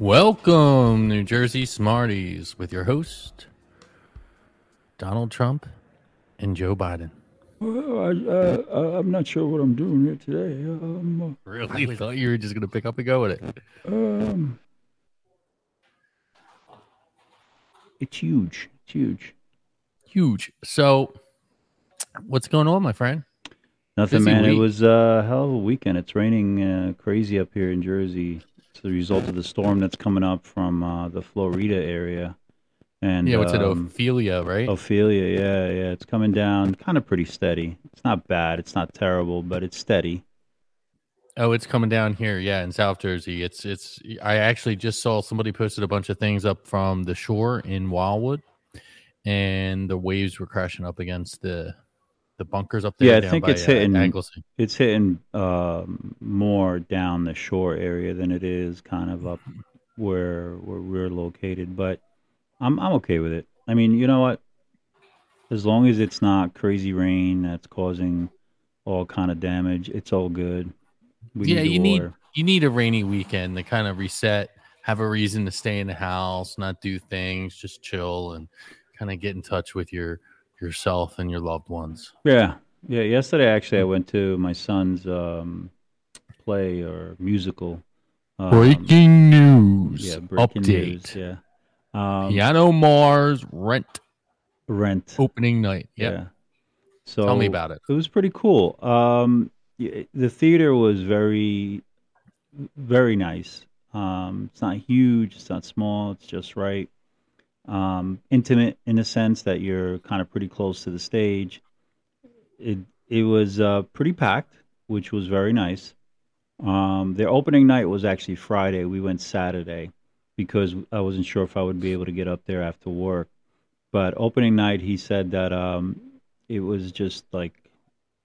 Welcome, New Jersey Smarties, with your host, Donald Trump and Joe Biden. Well, I, uh, I'm not sure what I'm doing here today. Um, Really thought you were just going to pick up and go with it. um, it's huge. It's huge. Huge. So, what's going on, my friend? Nothing, Busy man. It was uh, a hell of a weekend. It's raining uh, crazy up here in Jersey. It's the result of the storm that's coming up from uh, the Florida area. And Yeah, what's it? um, Ophelia, right? Ophelia, yeah, yeah. It's coming down kind of pretty steady. It's not bad. It's not terrible, but it's steady. Oh, it's coming down here. Yeah, in South Jersey. It's it's. I actually just saw somebody posted a bunch of things up from the shore in Wildwood, and the waves were crashing up against the the bunkers up there. Yeah, I think by, it's uh, hitting- Anglesea. It's hitting um, more down the shore area than it is kind of up where where we're located. But I'm I'm okay with it. I mean, you know what? As long as it's not crazy rain that's causing all kind of damage, it's all good. We yeah, the you need you need a rainy weekend to kind of reset, have a reason to stay in the house, not do things, just chill and kind of get in touch with your yourself and your loved ones. Yeah, yeah. Yesterday, actually, I went to my son's um, play or musical. Um, Breaking news. Yeah, breaking update. news. Yeah. Um, Pianomar's Rent Rent. opening night. Yep. Yeah. So Tell me about it. It was pretty cool. Um, the theater was very, very nice. Um, it's not huge. It's not small. It's just right. Um, intimate in a sense that you're kind of pretty close to the stage. It it was uh, pretty packed, which was very nice. Um, their opening night was actually Friday. We went Saturday because I wasn't sure if I would be able to get up there after work. But opening night, he said that um, it was just like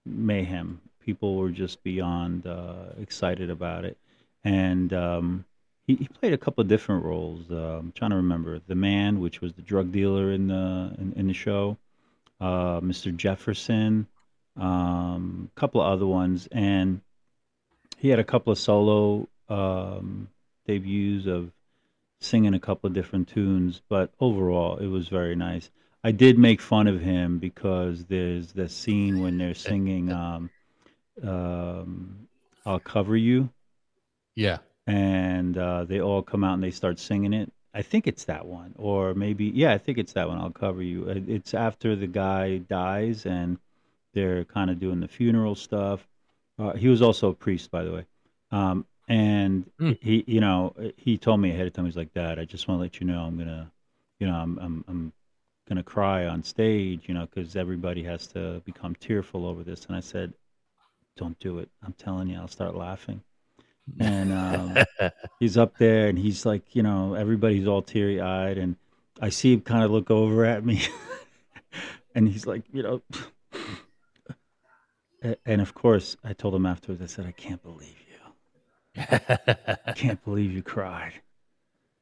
mayhem. People were just beyond uh, excited about it, and um, he, he played a couple of different roles. Uh, I'm trying to remember the man, which was the drug dealer in the in, in the show, uh, Mr. Jefferson, um, a couple of other ones, and he had a couple of solo um, debuts of singing a couple of different tunes. But overall, it was very nice. I did make fun of him because there's the scene when they're singing um, um, "I'll Cover You." Yeah. And uh, they all come out and they start singing it. I think it's that one, or maybe yeah, I think it's that one. I'll cover you. Uh, It's after the guy dies and they're kind of doing the funeral stuff. Uh, he was also a priest, by the way, um, and Hmm. he, you know, he told me ahead of time. He's like, "Dad, I just want to let you know I'm gonna, you know, I'm I'm, I'm gonna cry on stage, you know, because everybody has to become tearful over this." And I said, "Don't do it. I'm telling you, I'll start laughing." And um, he's up there and he's like, you know, everybody's all teary eyed. And I see him kind of look over at me. and he's like, you know, and of course, I told him afterwards, I said, I can't believe you. I can't believe you cried.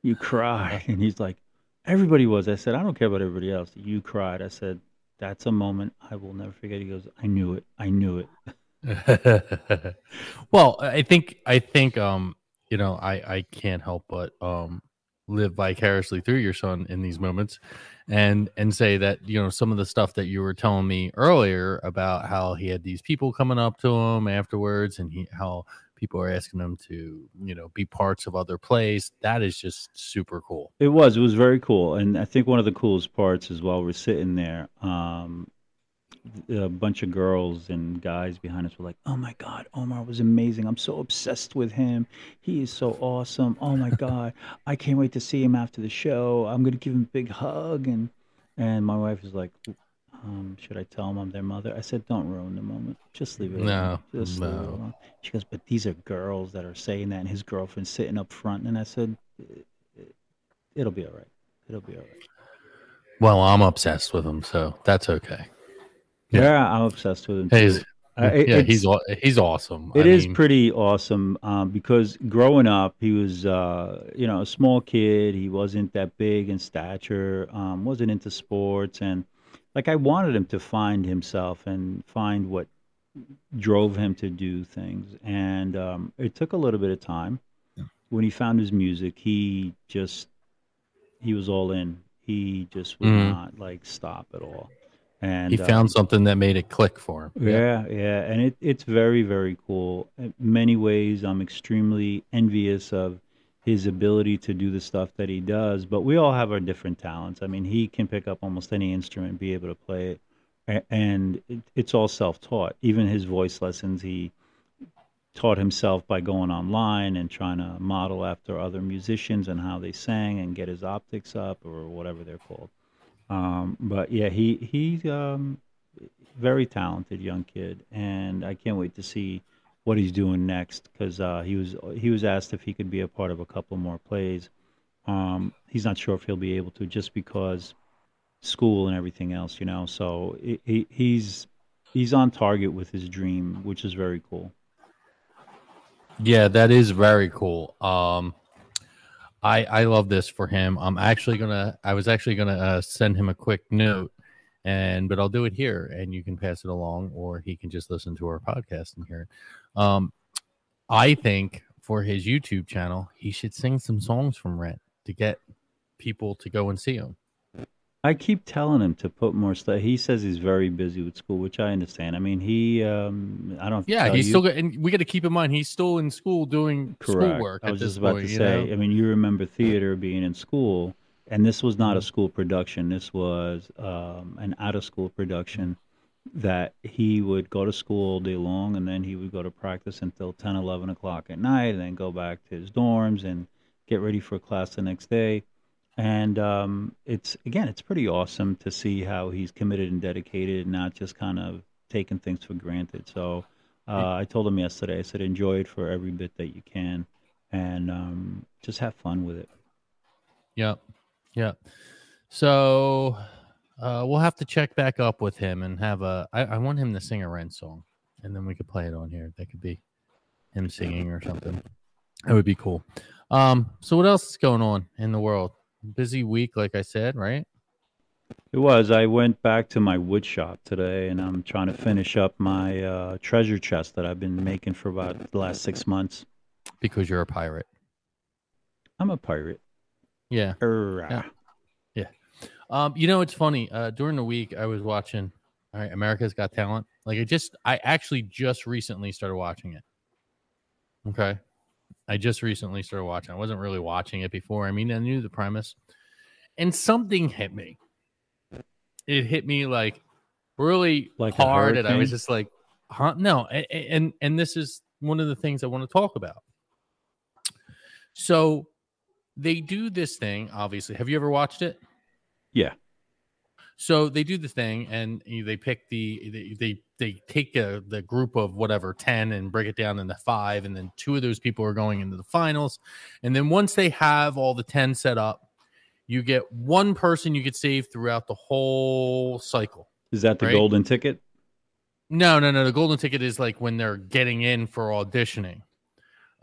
You cried. And he's like, everybody was. I said, I don't care about everybody else. You cried. I said, that's a moment I will never forget. He goes, I knew it. I knew it. well, I think I think um you know I I can't help but um live vicariously through your son in these moments and and say that you know some of the stuff that you were telling me earlier about how he had these people coming up to him afterwards and he how people are asking him to you know be parts of other plays that is just super cool It was. It was very cool, and I think one of the coolest parts is while we're sitting there, um, a bunch of girls and guys behind us were like, "Oh my God, Omar was amazing! I'm so obsessed with him. He is so awesome. Oh my God, I can't wait to see him after the show. I'm gonna give him a big hug." And and my wife was like, um, "Should I tell him I'm their mother?" I said, "Don't ruin the moment. Just leave it alone. No, Just leave it no. alone." She goes, "But these are girls that are saying that, and his girlfriend's sitting up front." And I said, "It'll be all right. It'll be all right." well i'm obsessed with him so that's okay Yeah, Yeah. I'm obsessed with him. he's too. Uh, it- yeah it's- he's he's awesome It I is mean, pretty awesome um, because growing up, he was, uh, you know, a small kid. He wasn't that big in stature, um, wasn't into sports. And like, I wanted him to find himself and find what drove him to do things. And um, it took a little bit of time. when he found his music, he just he was all in. He just would Mhm. not like stop at all. And he um, found something that made it click for him. yeah, yeah, and it, it's very, very cool. In many ways, I'm extremely envious of his ability to do the stuff that he does. But we all have our different talents. I mean, he can pick up almost any instrument, be able to play it, A- and it, it's all self-taught. Even his voice lessons, he taught himself by going online and trying to model after other musicians and how they sang and get his optics up or whatever they're called. Um, but yeah, he he's um, very talented young kid, and I can't wait to see what he's doing next because uh, he was he was asked if he could be a part of a couple more plays. Um, he's not sure if he'll be able to just because school and everything else, you know. So he, he, he's he's on target with his dream, which is very cool. Yeah, that is very cool. Um, I I love this for him. I'm actually gonna. I was actually gonna uh, send him a quick note, and but I'll do it here, and you can pass it along, or he can just listen to our podcast and hear it. Um, I think for his YouTube channel, he should sing some songs from Rent to get people to go and see him. I keep telling him to put more stuff. He says he's very busy with school, which I understand. I mean, he um, I don't. Yeah, he's you- still. Got, and we got to keep in mind he's still in school doing Correct. schoolwork. I was just about point, to say. know? I mean, you remember theater being in school, and this was not a Mhm. school production. This was um, an out-of-school production that he would go to school all day long, and then he would go to practice until 10, 11 o'clock at night, and then go back to his dorms and get ready for class the next day. And um, it's again, it's pretty awesome to see how he's committed and dedicated, and not just kind of taking things for granted. So uh, I told him yesterday. I said, enjoy it for every bit that you can, and um, just have fun with it. Yep. Yep. So uh, we'll have to check back up with him and have a. I, I want him to sing a Rent song, and then we could play it on here. That could be him singing or something. That would be cool. Um. So what else is going on in the world? Busy week, like I said, right? It was. I went back to my wood shop today, and I'm trying to finish up my uh, treasure chest that I've been making for about the last six months. Because you're a pirate. I'm a pirate. Yeah. Hurrah. Yeah. Um, you know, it's funny. Uh, during the week, I was watching. All right, America's Got Talent. Like, I just, I actually just recently started watching it. Okay, I just recently started watching. I wasn't really watching it before. I mean, I knew the premise, and something hit me. It hit me like really Like hard, and I was just like, "Huh? No!" a- a- And and this is one of the things I want to talk about. So they do this thing. Obviously, have you ever watched it? Yeah. So they do the thing, and they pick the they they, they take a, the group of whatever ten and break it down into five, and then two of those people are going into the finals, and then once they have all the ten set up, you get one person you get saved throughout the whole cycle. Is that the Right. golden ticket? No, no, no. The golden ticket is like when they're getting in for auditioning.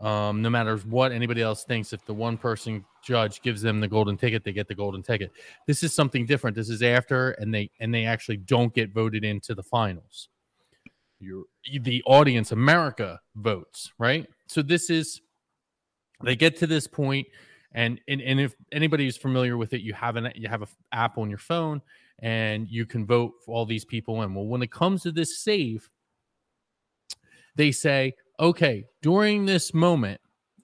Um, no matter what anybody else thinks, if the one person judge gives them the golden ticket, they get the golden ticket. This is something different. This is after, and they and they actually don't get voted into the finals. You're the audience, America votes, right? So this is they get to this point, and and, and if anybody is familiar with it, you have an you have an app on your phone, and you can vote for all these people in. Well, when it comes to this save, they say, okay, during this moment,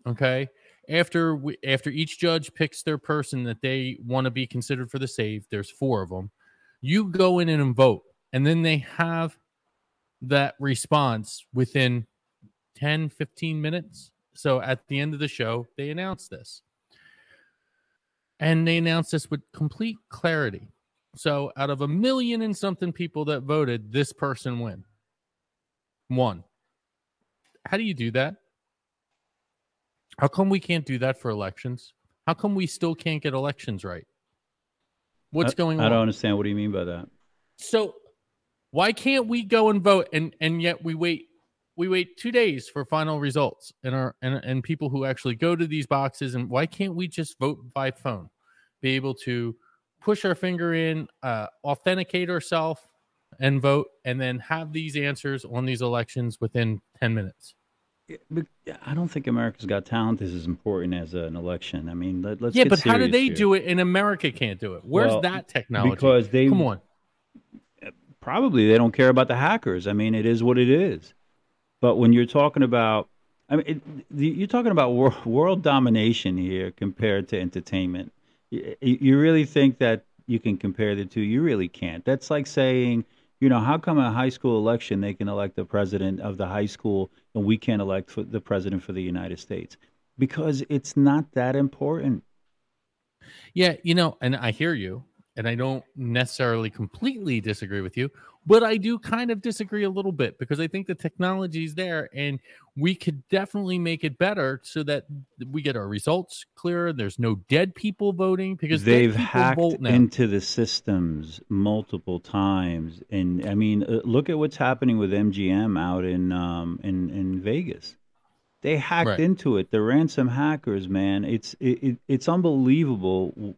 okay, after we, after each judge picks their person that they want to be considered for the save, there's four of them. You go in and vote, and then they have that response within 10, 15 minutes. So at the end of the show, they announced this. And they announced this with complete clarity. So out of a million and something people that voted, this person win. One. How do you do that? How come we can't do that for elections? How come we still can't get elections right? What's I- going on? I don't understand. What do you mean by that? So why can't we go and vote and and yet we wait we wait 2 days for final results and our and, and people who actually go to these boxes and why can't we just vote by phone? Be able to push our finger in, uh, authenticate ourselves and vote and then have these answers on these elections within 10 minutes. I don't think America's Got Talent is as important as an election. I mean, let, us yeah, but how do they here. do it and America can't do it? Where's Well, that technology? Because they come on, probably they don't care about the hackers. I mean, it is what it is. But when you're talking about, I mean, it, you're talking about world, world domination here compared to entertainment. You, you really think that you can compare the two? You really can't. That's like saying, you know, how come a high school election they can elect the president of the high school and we can't elect the president for the United States? Because it's not that important. yeah, you know, and I hear you, and I don't necessarily completely disagree with you, but I do kind of disagree a little bit because I think the technology is there, and we could definitely make it better so that we get our results clearer. There's no dead people voting because They've hacked into the systems multiple times, and I mean, uh, look at what's happening with MGM out in um, in in Vegas. They hacked Right. into it. The ransom hackers, man, it's it, it, it's unbelievable.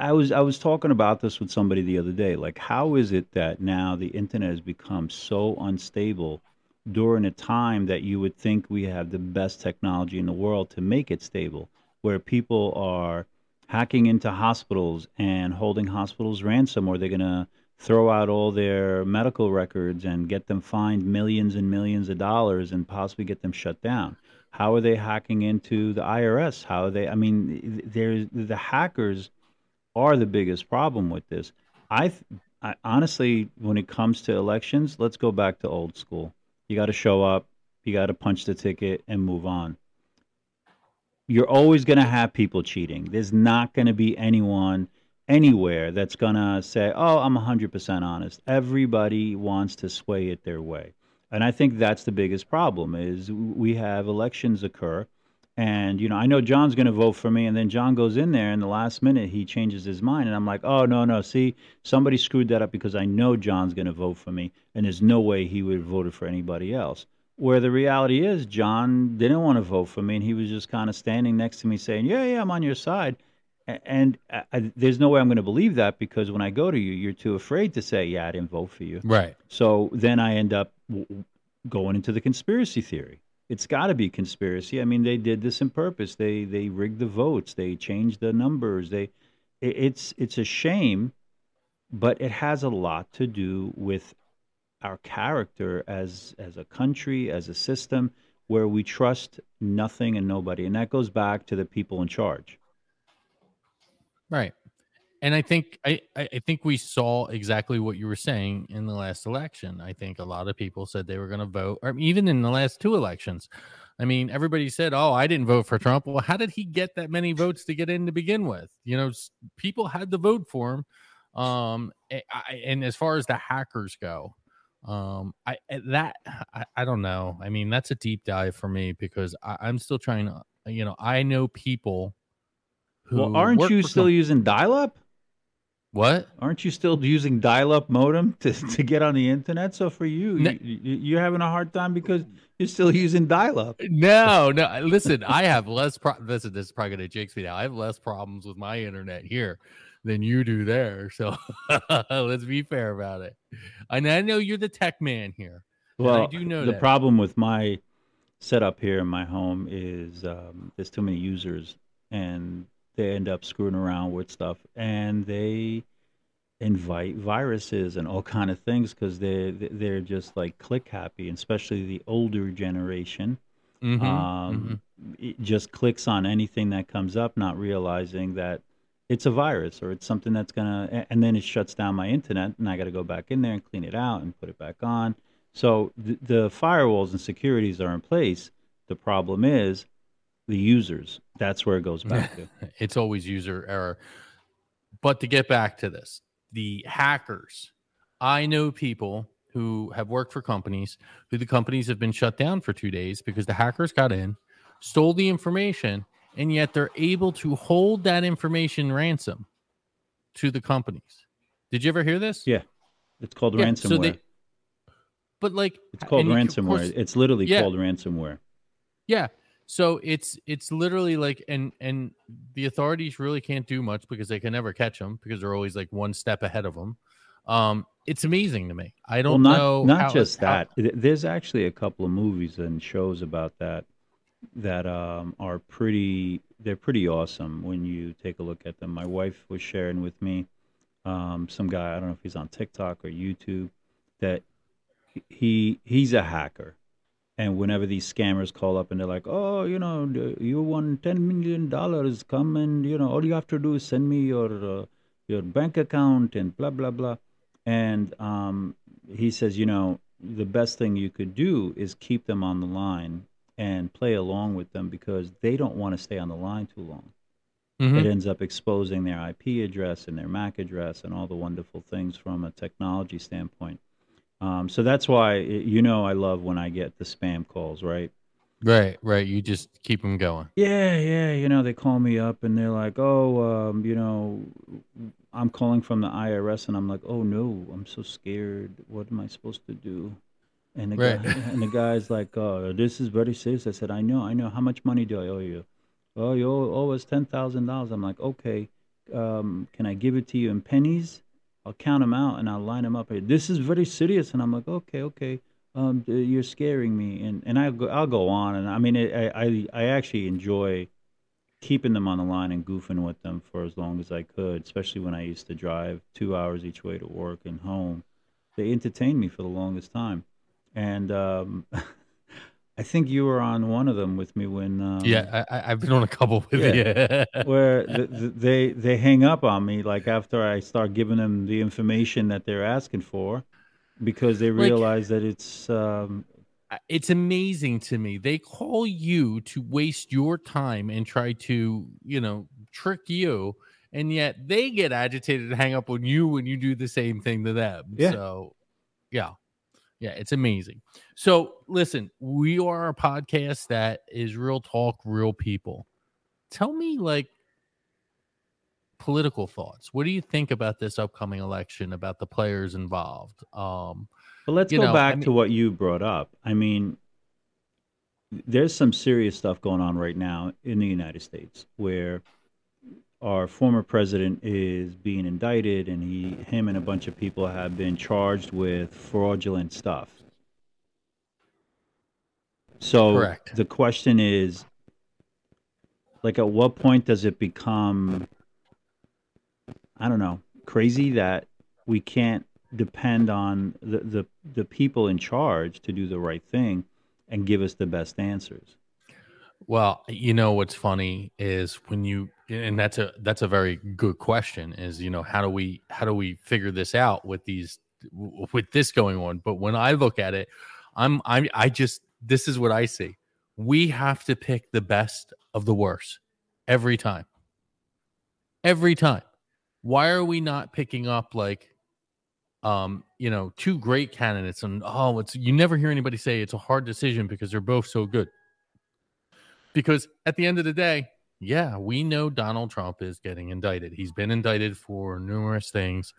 I was I was talking about this with somebody the other day. Like, how is it that now the internet has become so unstable during a time that you would think we have the best technology in the world to make it stable, where people are hacking into hospitals and holding hospitals ransom, or they're gonna throw out all their medical records and get them fined millions and millions of dollars and possibly get them shut down. How are they hacking into the IRS? How are they? I mean, there's the hackers are the biggest problem with this. I, th- I honestly, when it comes to elections, let's go back to old school. You got to show up, you got to punch the ticket, and move on. You're always going to have people cheating. There's not going to be anyone anywhere that's going to say, "Oh, I'm 100% honest." Everybody wants to sway it their way. And I think that's the biggest problem is we have elections occur and you know, I know John's going to vote for me, and then John goes in there, and the last minute he changes his mind, and I'm like, oh no, no, see, somebody screwed that up because I know John's going to vote for me, and there's no way he would have voted for anybody else. Where the reality is, John didn't want to vote for me, and he was just kind of standing next to me saying, yeah, yeah, I'm on your side. And I, I, there's no way I'm going to believe that because when I go to you, you're too afraid to say, yeah, I didn't vote for you. right. So then I end up w- w- going into the conspiracy theory. It's got to be conspiracy. I mean, they did this in purpose. They they rigged the votes. They changed the numbers. They, it, it's it's a shame, but it has a lot to do with our character as as a country, as a system, where we trust nothing and nobody, and that goes back to the people in charge. Right. And I think I, I think we saw exactly what you were saying in the last election. I think a lot of people said they were going to vote, or even in the last two elections. I mean, everybody said, "Oh, I didn't vote for Trump." Well, how did he get that many votes to get in to begin with? You know, people had to vote for him. Um, I, and as far as the hackers go, um, I I- that I, I don't know. I mean, that's a deep dive for me because I, I'm still trying to. You know, I know people. Who Well, aren't you still com- using dial-up? What? Aren't you still using dial-up modem to, to get on the internet? So for you, No. you, you you're having a hard time because you're still using dial-up. No, no. Listen, I have less. Pro- listen, this is probably going to jinx me now. I have less problems with my internet here than you do there. So let's be fair about it. And I know you're the tech man here. and I do know the that. problem with my setup here in my home is um, there's too many users, and they end up screwing around with stuff, and they invite viruses and all kind of things because they they're just like click happy, and especially the older generation. Mhm, um, it just clicks on anything that comes up, not realizing that it's a virus or it's something that's gonna, and then it shuts down my internet, and I got to go back in there and clean it out and put it back on. So the firewalls and securities are in place. The problem is the users. That's where it goes back to. It's always user error. But to get back to this, the hackers. I know people who have worked for companies who the companies have been shut down for two days because the hackers got in, stole the information, and yet they're able to hold that information ransom to the companies. Did you ever hear this? Yeah, it's called Yeah, ransomware. so they- But like, it's called and you- of ransomware. course- it's literally Yeah. called ransomware. Yeah. So it's it's literally like and and the authorities really can't do much because they can never catch them because they're always like one step ahead of them. Um, it's amazing to me. I don't well, not, know. Not how, just how, that. There's actually a couple of movies and shows about that that um, are pretty. They're pretty awesome when you take a look at them. My wife was sharing with me um, some guy. I don't know if he's on TikTok or YouTube. That he he's a hacker and whenever these scammers call up and they're like, "Oh, you know, you won ten million dollars. Come and you know, all you have to do is send me your uh, your bank account and blah blah blah." And um, he says, you know, the best thing you could do is keep them on the line and play along with them because they don't want to stay on the line too long. Mm-hmm. It ends up exposing their IP address and their MAC address and all the wonderful things from a technology standpoint. Um, so that's why you know I love when I get the spam calls, right? Right, right. You just keep them going. Yeah, yeah. You know, they call me up and they're like, "Oh, um, you know, I'm calling from the IRS," and I'm like, "Oh no, I'm so scared. What am I supposed to do?" And the right. guy, and the guy's like, "Oh, this is very serious." I said, "I know, I know. How much money do I owe you?" "Oh, you owe, owe us ten thousand dollars." I'm like, "Okay, um, can I give it to you in pennies?" I'll count them out and I'll line them up. This is very serious, and I'm like, okay, okay. Um, you're scaring me, and and I'll go, I'll go on, and I mean, I I I actually enjoy keeping them on the line and goofing with them for as long as I could, especially when I used to drive two hours each way to work and home. They entertained me for the longest time, and um, I think you were on one of them with me when. Um, yeah, I, have been on a couple with yeah, you. where the, the, they they hang up on me like after I start giving them the information that they're asking for, because they realize like, that it's. Um, it's amazing to me. They call you to waste your time and try to, you know, trick you, and yet they get agitated and hang up on you when you do the same thing to them. Yeah. So, yeah. Yeah, it's amazing. So, listen, we are a podcast that is real talk, real people. Tell me, like, political thoughts. What do you think about this upcoming election, about the players involved? Um, but let's go know, back I mean, to what you brought up. I mean, there's some serious stuff going on right now in the United States where our former president is being indicted and he him and a bunch of people have been charged with fraudulent stuff so Correct. the question is like at what point does it become i don't know crazy that we can't depend on the the, the people in charge to do the right thing and give us the best answers well, you know what's funny is when you and that's a that's a very good question is you know how do we how do we figure this out with these with this going on? But when i look at it i'm i i just this is what i see. We have to pick the best of the worst every time. Every time. Why are we not picking up like um you know two great candidates and oh it's you never hear anybody say it's a hard decision because they're both so good. Because at the end of the day yeah, we know Donald Trump is getting indicted. He's been indicted for numerous things.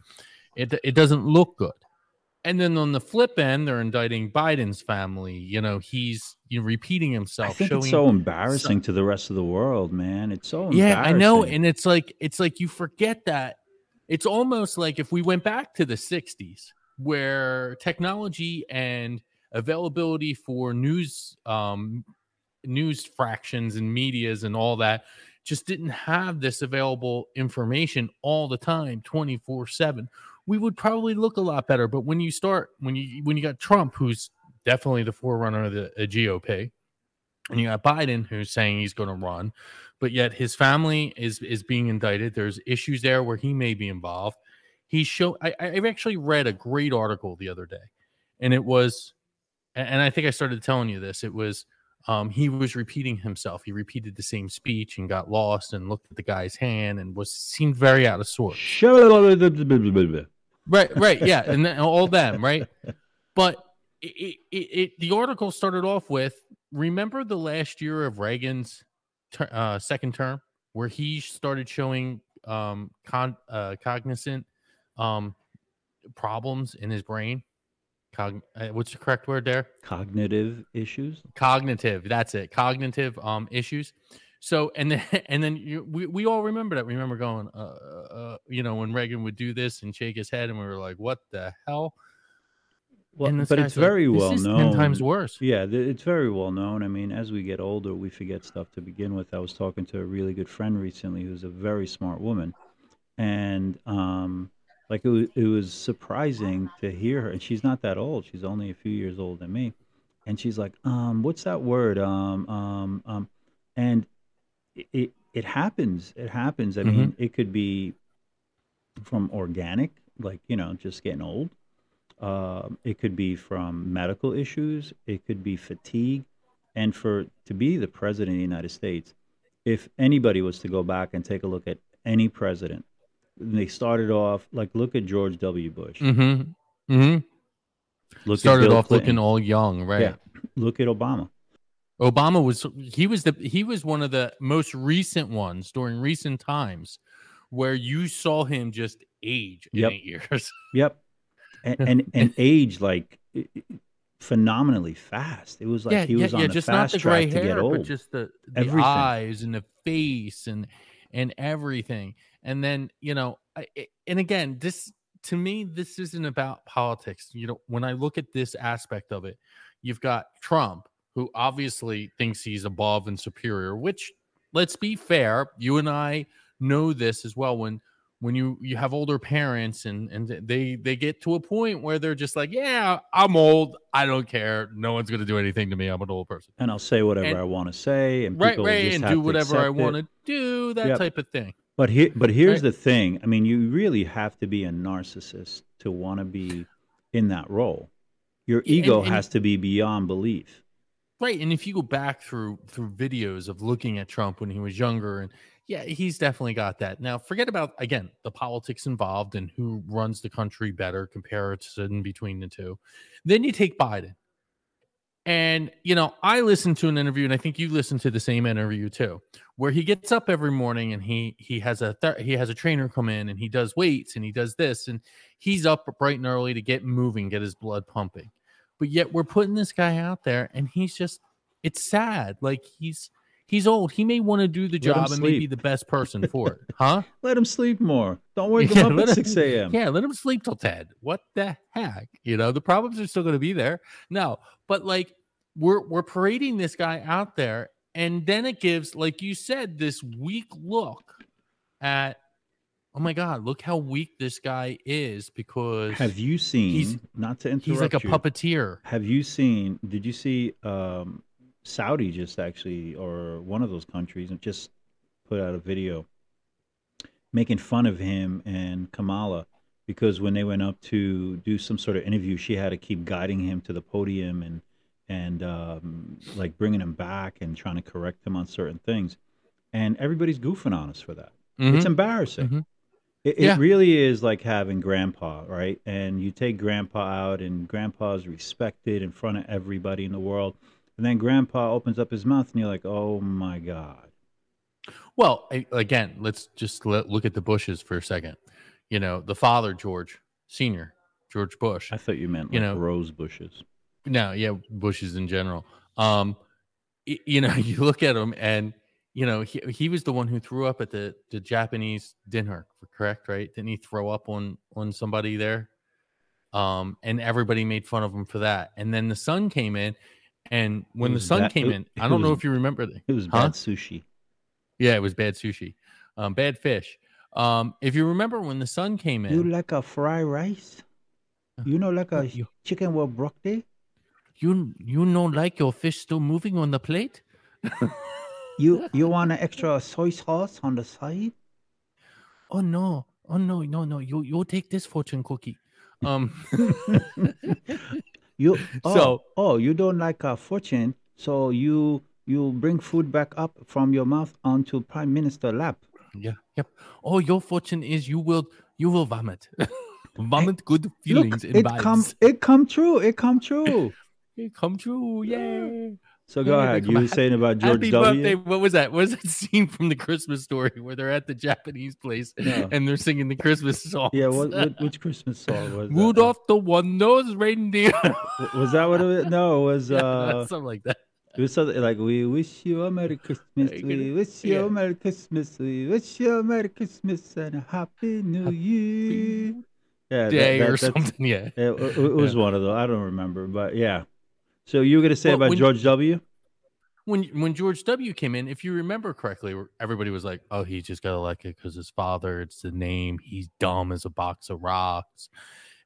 It it doesn't look good. And then on the flip end, they're indicting Biden's family. You know, he's you know, repeating himself. I think it's so embarrassing some, to the rest of the world, man. It's so yeah, I know, and it's like it's like you forget that. It's almost like if we went back to the '60s, where technology and availability for news um, news fractions and medias and all that just didn't have this available information all the time 24 7 we would probably look a lot better but when you start when you when you got trump who's definitely the forerunner of the uh, gop and you got biden who's saying he's going to run but yet his family is is being indicted. There's issues there where he may be involved. He show I, i've actually read a great article the other day and it was and i think i started telling you this it was um, he was repeating himself. He repeated the same speech and got lost and looked at the guy's hand and was seemed very out of sorts. right, right, yeah, and all them, right? But it, it, it, the article started off with remember the last year of Reagan's ter- uh, second term where he started showing um, con- uh, cognizant um, problems in his brain Cog- uh, what's the correct word there? Cognitive issues. Cognitive. That's it. Cognitive um issues. So and then and then you, we we all remember that. We remember going, uh, uh, you know, when Reagan would do this and shake his head, and we were like, "What the hell?" Well, but it's like, very "This well is known. Ten times worse. Yeah, th- it's very well known. I mean, as we get older, we forget stuff to begin with. I was talking to a really good friend recently who's a very smart woman, and um, like it was, it was surprising to hear her. And she's not that old; she's only a few years older than me. And she's like, um, "What's that word?" Um, um, um, and it, it it happens. It happens. I mean, it could be from organic, like you know, just getting old. Um, it could be from medical issues. It could be fatigue. And for to be the president of the United States, if anybody was to go back and take a look at any president, they started off like look at George W. Bush. Mm-hmm. Mm-hmm. Look Started off Clinton. looking all young, right? Yeah. Look at Obama. Obama was he was the he was one of the most recent ones during recent times where you saw him just age in Yep. eight years. Yep. And and, and age like phenomenally fast. It was like yeah, he was yeah, on yeah, the just not fast the track gray to get old. but just the, the Everything. eyes and the face and and everything. And then you know, I, and again, this to me, this isn't about politics. You know, when I look at this aspect of it, you've got Trump, who obviously thinks he's above and superior. Which, let's be fair, you and I know this as well. When when you you have older parents and and they they get to a point where they're just like, yeah, I'm old, I don't care, no one's gonna do anything to me. I'm an old person and I'll say whatever And- I want to say, and right people right just and do to whatever i want to do that Yep. type of thing But here, but here's Right. the thing. I mean, you really have to be a narcissist to want to be in that role. Your Yeah, and- ego and- has to be beyond belief. Right and if you go back through through videos of looking at trump when he was younger and yeah he's definitely got that. Now forget about again the politics involved and who runs the country better comparison between the two. Then you take biden. And you know i listened to an interview and i think you listened to the same interview too where he gets up every morning and he he has a ther- he has a trainer come in and he does weights and he does this and he's up bright and early to get moving get his blood pumping but yet we're putting this guy out there and he's just it's sad like he's he's old he may want to do the Let job and may be the best person for it huh Let him sleep more. Don't wake Yeah, him up at him- 6 a.m. yeah, let him sleep till 10. What the heck? You know, the problems are still going to be there. No, but like we're we're parading this guy out there and then it gives like you said this weak look at oh my god, look how weak this guy is because Have you seen, He's- not to interrupt he's like a you, puppeteer. have you seen, did you see um, Saudi just actually, or one of those countries, and just put out a video making fun of him and Kamala because when they went up to do some sort of interview, she had to keep guiding him to the podium and and um, like bringing him back and trying to correct him on certain things, and everybody's goofing on us for that. It's Mhm. embarrassing. Mhm. It, Yeah. it really is like having grandpa, right? And you take grandpa out, and grandpa's respected in front of everybody in the world. And then grandpa opens up his mouth, and you're like, oh my God. Well, again, let's just let, look at the Bushes for a second. You know, the father George Senior, George Bush. I thought you meant like You know- rose bushes. No, yeah, bushes in general. Um, you know, you look at him, and you know he he was the one who threw up at the the Japanese dinner, correct? Right? Didn't he throw up on on somebody there? Um, and everybody made fun of him for that. And then the son came in, and when the son bad- came it- in, I don't know if you remember the It was Huh? bad sushi. yeah, it was bad sushi, um, bad fish. Um, if you remember when the son came in, You like a fried rice? You know, like a You- chicken with broccoli? you you know like your fish still moving on the plate. You you want an extra soy sauce on the side? oh no oh no no no you you take this fortune cookie um You oh, So- oh you don't like a fortune, so you you bring food back up from your mouth onto Prime Minister lap. yeah yep oh your fortune is you will you will vomit vomit good feelings Look, it vibes come it come true. It come true. it come true yay So go Yeah, ahead. You were saying about George Happy W. birthday! What was that? What was that scene from the Christmas story where they're at the Japanese place No. and they're singing the Christmas song? Yeah, what, what which Christmas song was that? Rudolph the one-nosed reindeer. Was that what it was? No, it was Yeah, uh something like that. It was something like we wish you a Merry Christmas, we wish you yeah. a Merry Christmas, we wish you a Merry Christmas and a Happy New Year. Yeah, day that- or something. Yeah. It, it- it was one of those. I don't remember, but yeah. So you were gonna say Well, about when- George W. When when George W came in, if you remember correctly, everybody was like, "Oh, he just got elected because his father. It's the name. He's dumb as a box of rocks,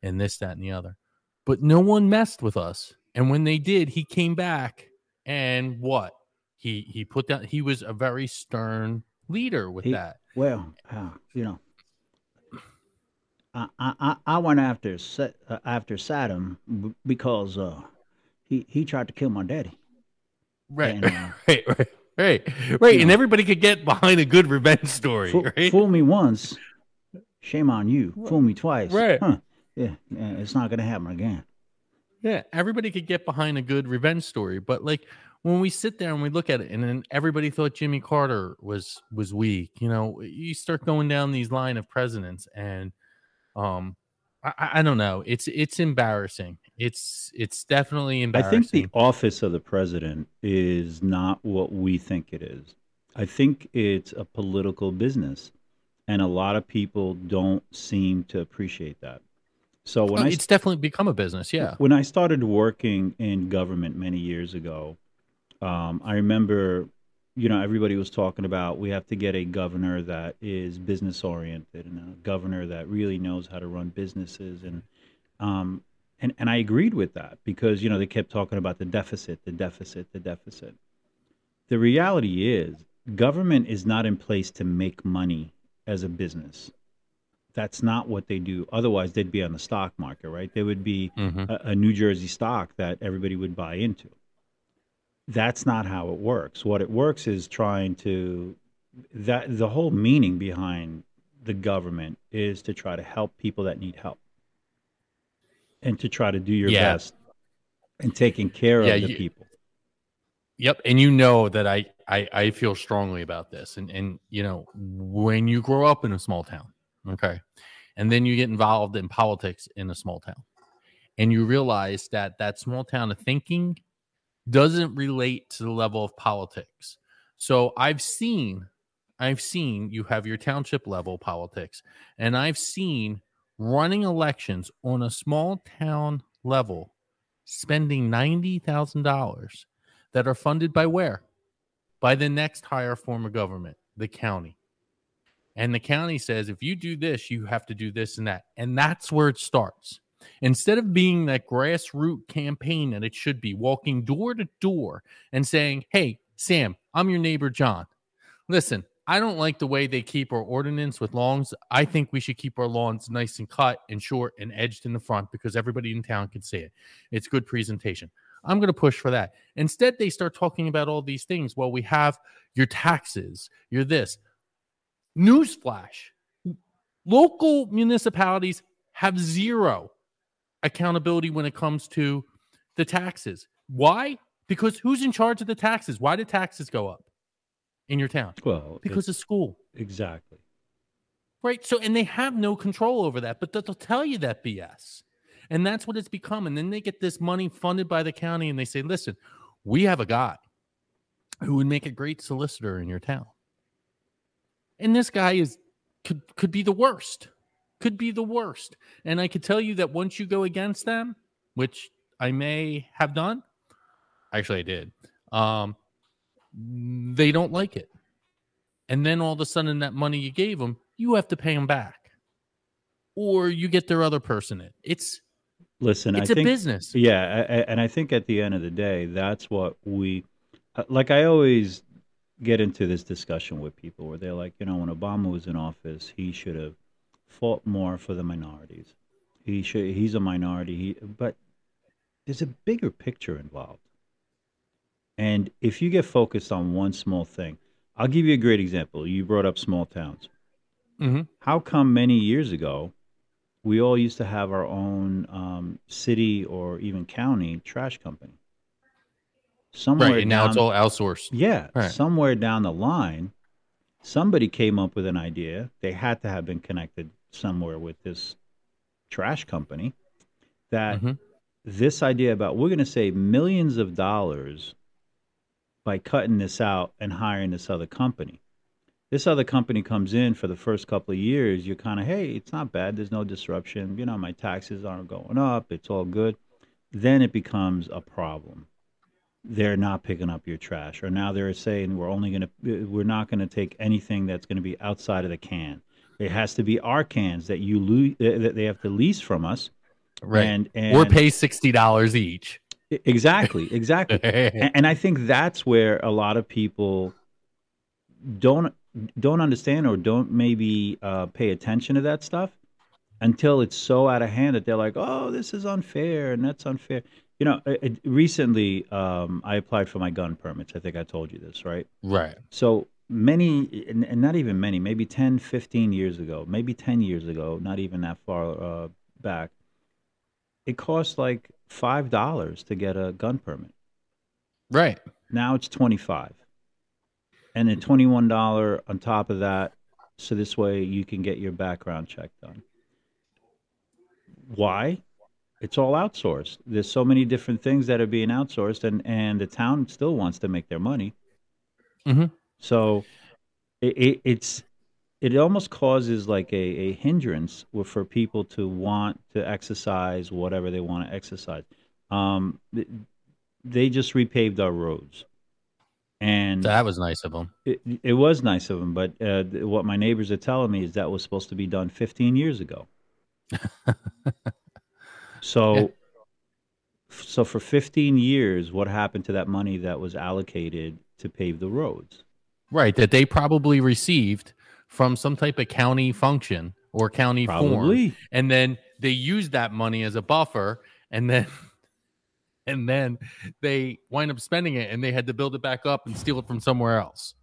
and this, that, and the other." But no one messed with us. And when they did, he came back and what? He he put down. He was a very stern leader with He- that. Well, uh, you know, I I I- I went after Sa- uh, after Saddam because uh, he he tried to kill my daddy. Right, And, uh, right, right, right, right. And know. everybody could get behind a good revenge story, Fool, right? fool me once, shame on you. Fool me twice, Right. Huh. Yeah, yeah, it's not gonna happen again. Yeah, everybody could get behind a good revenge story, but like when we sit there and we look at it, and then everybody thought Jimmy Carter was was weak. You know, you start going down these line of presidents, and um, I, I don't know. It's it's embarrassing. It's it's definitely embarrassing. I think the office of the president is not what we think it is. I think it's a political business, and a lot of people don't seem to appreciate that. So when Oh, I it's definitely become a business. Yeah. when I started working in government many years ago, um, I remember, you know, everybody was talking about we have to get a governor that is business oriented and a governor that really knows how to run businesses and um, and and I agreed with that because you know they kept talking about the deficit, the deficit, the deficit. The reality is, government is not in place to make money as a business. That's not what they do. Otherwise, they'd be on the stock market, right? They would be Mhm. a, a New Jersey stock that everybody would buy into. That's not how it works. What it works is trying to that the whole meaning behind the government is to try to help people that need help and to try to do your Yeah. best and taking care Yeah, of the you- people. Yep, and you know that I, I I feel strongly about this, and and you know when you grow up in a small town, okay, and then you get involved in politics in a small town, and you realize that that small town of thinking doesn't relate to the level of politics. So I've seen, I've seen you have your township level politics, and I've seen running elections on a small town level, spending ninety thousand dollars that are funded by where? By the next higher form of government, the county. And the county says, if you do this, you have to do this and that. And that's where it starts. Instead of being that grassroots campaign that it should be, walking door to door and saying, Hey, Sam, I'm your neighbor, John. Listen, I don't like the way they keep our ordinance with lawns. I think we should keep our lawns nice and cut and short and edged in the front because everybody in town can see it. It's good presentation. I'm going to push for that. Instead, they start talking about all these things. Well, we have your taxes, your this. Newsflash local municipalities have zero accountability when it comes to the taxes. Why? Because who's in charge of the taxes? Why did taxes go up in your town? Well, Because of school. exactly. Right. So, and they have no control over that, but they'll they'll tell you that BS. And that's what it's become. And then they get this money funded by the county and they say, listen, we have a guy who would make a great solicitor in your town. And this guy is could could be the worst. Could be the worst. And I could tell you that once you go against them, which I may have done, actually I did. Um they don't like it. And then all of a sudden that money you gave them, you have to pay them back. Or you get their other person in. It's Listen, it's I a think business. Yeah, I, I- and I think at the end of the day, that's what we uh, like. I always get into this discussion with people where they're like, you know, when Obama was in office, he should have fought more for the minorities. He should. He's a minority. He, but there's a bigger picture involved. And if you get focused on one small thing, I'll give you a great example. You brought up small towns. hmm How come many years ago we all used to have our own um, city or even county trash company? Somewhere Right. And now it's all outsourced. yeah, Right. somewhere down the line, somebody came up with an idea. They had to have been connected somewhere with this trash company. That Mhm. this idea about we're going to save millions of dollars by cutting this out and hiring this other company. This other company comes in for the first couple of years, you're kind of, hey, it's not bad. There's no disruption. You know, my taxes aren't going up. It's all good. Then it becomes a problem. They're not picking up your trash, or now they're saying we're only going to, we're not going to take anything that's going to be outside of the can. It has to be our cans that you lose, that they have to lease from us. Right. And, and or pay sixty dollars each. Exactly, exactly. and, and, I think that's where a lot of people don't don't understand or don't maybe uh, pay attention to that stuff until it's so out of hand that they're like, "Oh, this is unfair and that's unfair." You know, it, recently um, I applied for my gun permits. I think I told you this, right? Right. So many, and not even many, maybe 10, 15 years ago, maybe 10 years ago, not even that far uh, back, it cost like five dollars to get a gun permit. Right. Now it's twenty five. And then twenty one dollar on top of that, so this way you can get your background check done. Why? It's all outsourced. There's so many different things that are being outsourced, and and the town still wants to make their money. Mm-hmm. So it, it, it's it almost causes like a, a hindrance for people to want to exercise whatever they want to exercise. Um, they just repaved our roads, and that was nice of them. It, it was nice of them, but uh, what my neighbors are telling me is that was supposed to be done 15 years ago. so, yeah. so for 15 years, what happened to that money that was allocated to pave the roads? Right, that they probably received from some type of county function or county Probably. form, and then they used that money as a buffer, and then and then they wind up spending it, and they had to build it back up and steal it from somewhere else.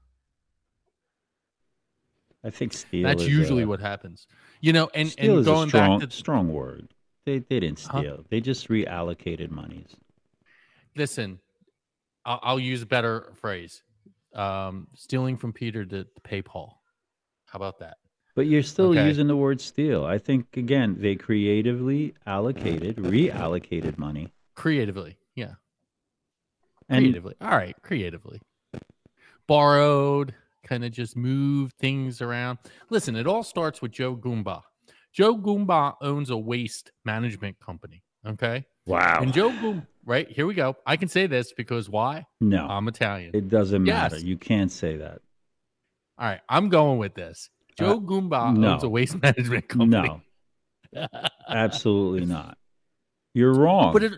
I think steal. That's usually a, what happens, you know. And and going strong, back to strong word, they they didn't steal. Huh? They just reallocated monies. Listen, I'll, I'll use a better phrase. Um, stealing from Peter to, to pay Paul. How about that? But you're still okay. using the word steal. I think again they creatively allocated, reallocated money. Creatively, yeah. Creatively, all right. Creatively, borrowed, kind of just moved things around. Listen, it all starts with Joe Goomba. Joe Goomba owns a waste management company. Okay. Wow. And Joe Goomba, right here we go. I can say this because why? No, I'm Italian. It doesn't matter. Yes. You can't say that. All right, I'm going with this. Joe uh, Goomba no. owns a waste management company. No, absolutely not. You're wrong. But it,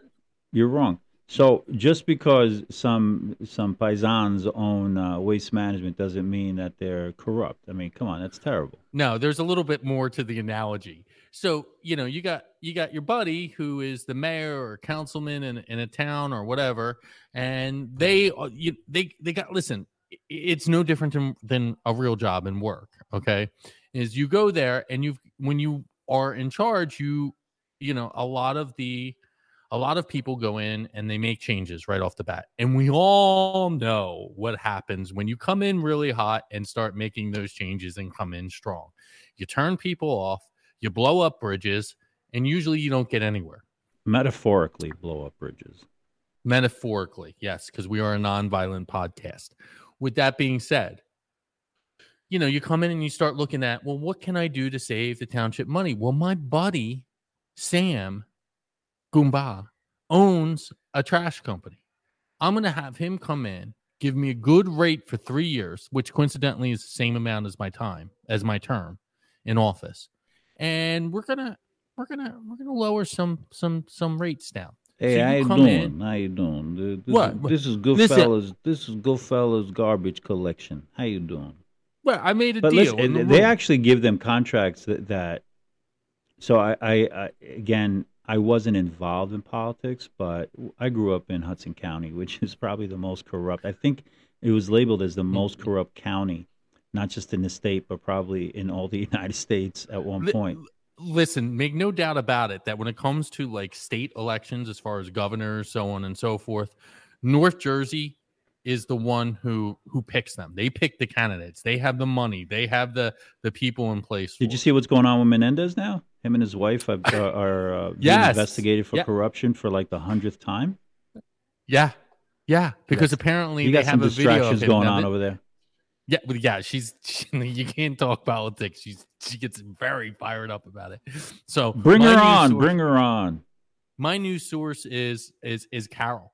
you're wrong. So just because some some paisans own uh, waste management doesn't mean that they're corrupt. I mean, come on, that's terrible. No, there's a little bit more to the analogy. So you know, you got you got your buddy who is the mayor or councilman in, in a town or whatever, and they uh, you, they they got listen it's no different than, than a real job and work okay is you go there and you've when you are in charge you you know a lot of the a lot of people go in and they make changes right off the bat and we all know what happens when you come in really hot and start making those changes and come in strong. You turn people off you blow up bridges and usually you don't get anywhere. Metaphorically blow up bridges. Metaphorically yes because we are a non-violent podcast. With that being said, you know, you come in and you start looking at, well, what can I do to save the township money? Well, my buddy, Sam Goomba, owns a trash company. I'm going to have him come in, give me a good rate for three years, which coincidentally is the same amount as my time, as my term in office. And we're going to, we're gonna we're gonna lower some some some rates down. Hey, so how you doing? In. How you doing? This what? Is, this is Goodfellas. This is Goodfellas garbage collection. How you doing? Well, I made a but deal. Listen, they actually give them contracts that. that so I, I, I, again, I wasn't involved in politics, but I grew up in Hudson County, which is probably the most corrupt. I think it was labeled as the most corrupt county, not just in the state, but probably in all the United States at one point listen, make no doubt about it that when it comes to like state elections, as far as governors, so on and so forth, North Jersey is the one who who picks them. They pick the candidates. They have the money. They have the the people in place. Did you see what's going on with Menendez now? Him and his wife have, uh, are uh, being yes. investigated for yeah. corruption for like the hundredth time. Yeah, Yeah, because Yes. apparently You they got some have a video of distractions going on over there. Yeah, but yeah, she's she, you can't talk politics. She's she gets very fired up about it. So Bring her on. source- Bring her on. my new source is is is Carol.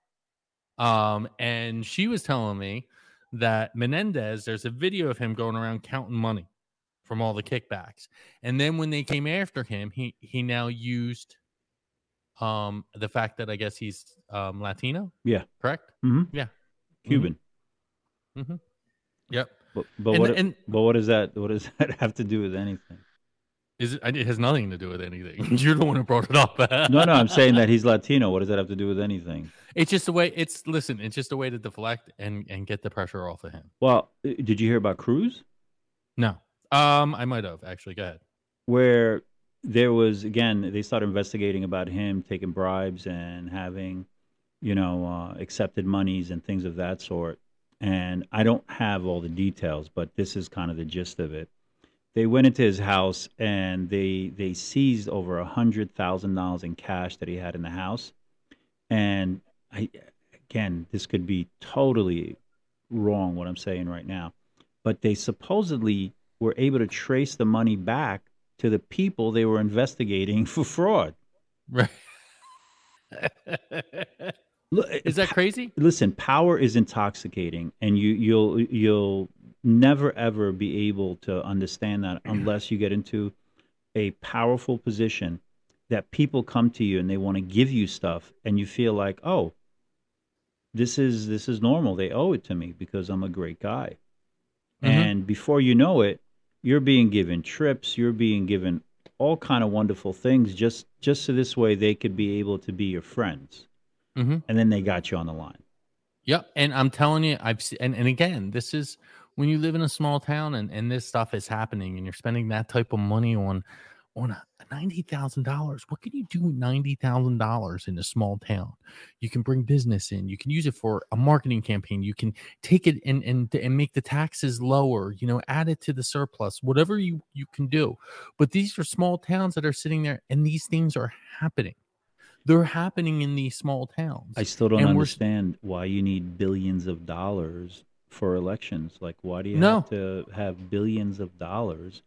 Um, and she was telling me that Menendez, there's a video of him going around counting money from all the kickbacks. And then when they came after him, he he now used um the fact that I guess he's um Latino. Yeah. Correct? Mm-hmm. Yeah. Cuban. Yep. But, but And, what? and but what does that? What does that have to do with anything? is it, it has nothing to do with anything. You're the one who brought it up. No, no. I'm saying that he's Latino. What does that have to do with anything? It's just a way. It's listen. It's just a way to deflect and and get the pressure off of him. Well, did you hear about Cruz? No, um, I might have actually. Go ahead. where there was again they started investigating about him taking bribes and having you know uh, accepted monies and things of that sort and i don't have all the details but this is kind of the gist of it they went into his house and they they seized over a hundred thousand dollars in cash that he had in the house and i again this could be totally wrong what i'm saying right now but they supposedly were able to trace the money back to the people they were investigating for fraud. Right. Is that crazy? listen? Power is intoxicating, and you you'll you'll never ever be able to understand that unless you get into a powerful position that people come to you and they want to give you stuff, and you feel like, oh, this is this is normal. They owe it to me because I'm a great guy. Mhm. And before you know it, you're being given trips, you're being given all kind of wonderful things just just so this way they could be able to be your friends. hmm And then they got you on the line. Yep. And I'm telling you, I've seen, and, and again, this is when you live in a small town and, and this stuff is happening and you're spending that type of money on on a ninety thousand dollars. What can you do with ninety thousand dollars in a small town? You can bring business in. You can use it for a marketing campaign. You can take it and and and make the taxes lower. You know, add it to the surplus. Whatever you you can do. But these are small towns that are sitting there, and these things are happening. They're happening in these small towns. I still don't And understand why you need billions of dollars for elections. Like why do you No. have to have billions of dollars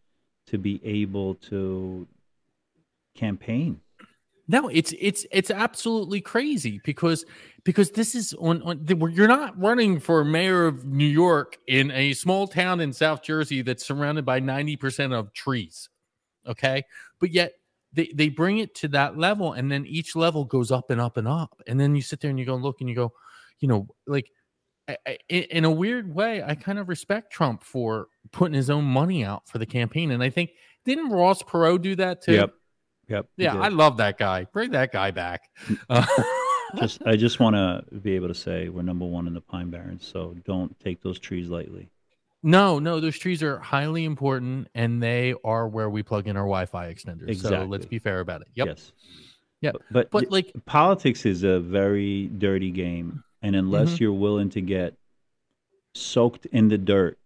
to be able to campaign? No, it's it's it's absolutely crazy because because this is on, on the, you're not running for mayor of New York in a small town in South Jersey that's surrounded by 90% of trees. Okay? But yet they they bring it to that level and then each level goes up and up and up. And then you sit there and you go look and you go, you know, like I, I, in a weird way, I kind of respect Trump for putting his own money out for the campaign. And I think didn't Ross Perot do that too? Yep. Yep. Yeah. I love that guy. Bring that guy back. Uh, just I just want to be able to say we're number one in the Pine Barrens, so don't take those trees lightly. no, no, those trees are highly important, and they are where we plug in our Wi-Fi extenders. So let's be fair about it. Yep. Yes. Yep. But, But like, politics is a very dirty game, and unless Mhm. you're willing to get soaked in the dirt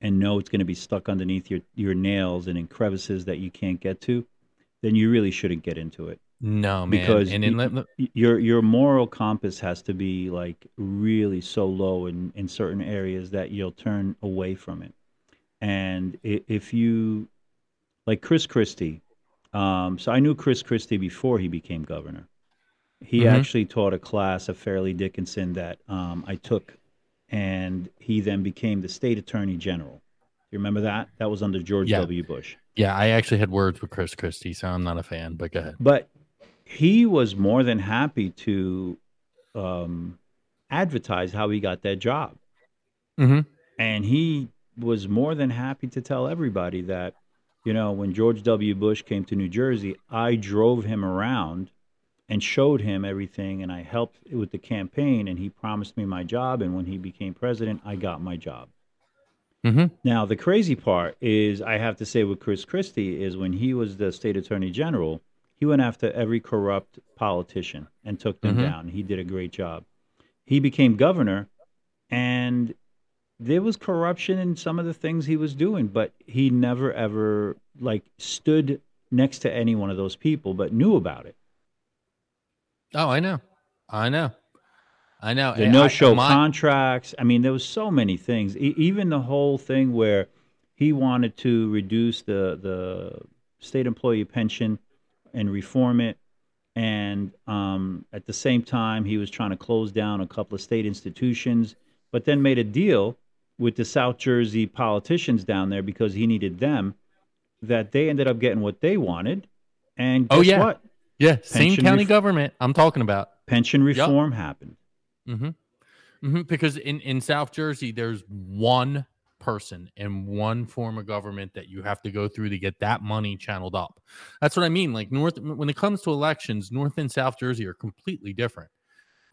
and know it's going to be stuck underneath your your nails and in crevices that you can't get to, then you really shouldn't get into it. no, man. Because and in, y- Your your moral compass has to be like really so low in in certain areas that you'll turn away from it. And if you like Chris Christie, um, so I knew Chris Christie before he became governor. He Mhm. actually taught a class of Fairleigh Dickinson that um, I took, and he then became the state attorney general. You remember that? That was under George Yeah. W. Bush. yeah, I actually had words with Chris Christie, so I'm not a fan. But go ahead. But he was more than happy to um, advertise how he got that job. hmm And he was more than happy to tell everybody that, you know, when George W. Bush came to New Jersey, I drove him around and showed him everything and I helped with the campaign and he promised me my job. And when he became president, I got my job. hmm Now, the crazy part is, I have to say, with Chris Christie, is when he was the state attorney general, he went after every corrupt politician and took them Mhm. down. He did a great job. He became governor, and there was corruption in some of the things he was doing, but he never ever like stood next to any one of those people, but knew about it. Oh, I know, I know. I know. The no show contracts. I mean, there was so many things. E- even the whole thing where he wanted to reduce the the state employee pension and reform it, and um, at the same time he was trying to close down a couple of state institutions, but then made a deal with the South Jersey politicians down there because he needed them. That they ended up getting what they wanted, and Oh, yeah. what? Yeah, same county ref- government I'm talking about. Pension reform happened. hmm hmm Because in, in South Jersey, there's one person and one form of government that you have to go through to get that money channeled up. That's what I mean. Like North, when it comes to elections, North and South Jersey are completely different.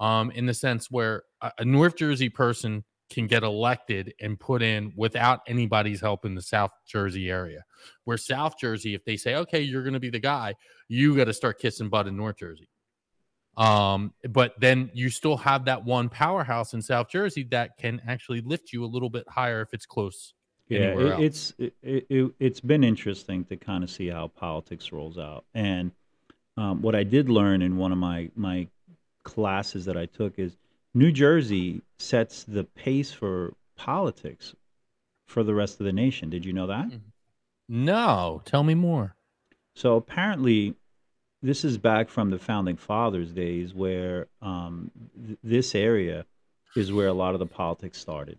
Um, in the sense where a, a North Jersey person can get elected and put in without anybody's help in the South Jersey area. Where South Jersey, if they say, okay, you're going to be the guy, you got to start kissing butt in North Jersey. Um, but then you still have that one powerhouse in South Jersey that can actually lift you a little bit higher if it's close. Yeah, it, it's it, it, it, it's been interesting to kind of see how politics rolls out. And um, what I did learn in one of my my classes that I took is New Jersey sets the pace for politics for the rest of the nation. Did you know that? No, tell me more. So apparently, this is back from the founding fathers' days, where um, th- this area is where a lot of the politics started,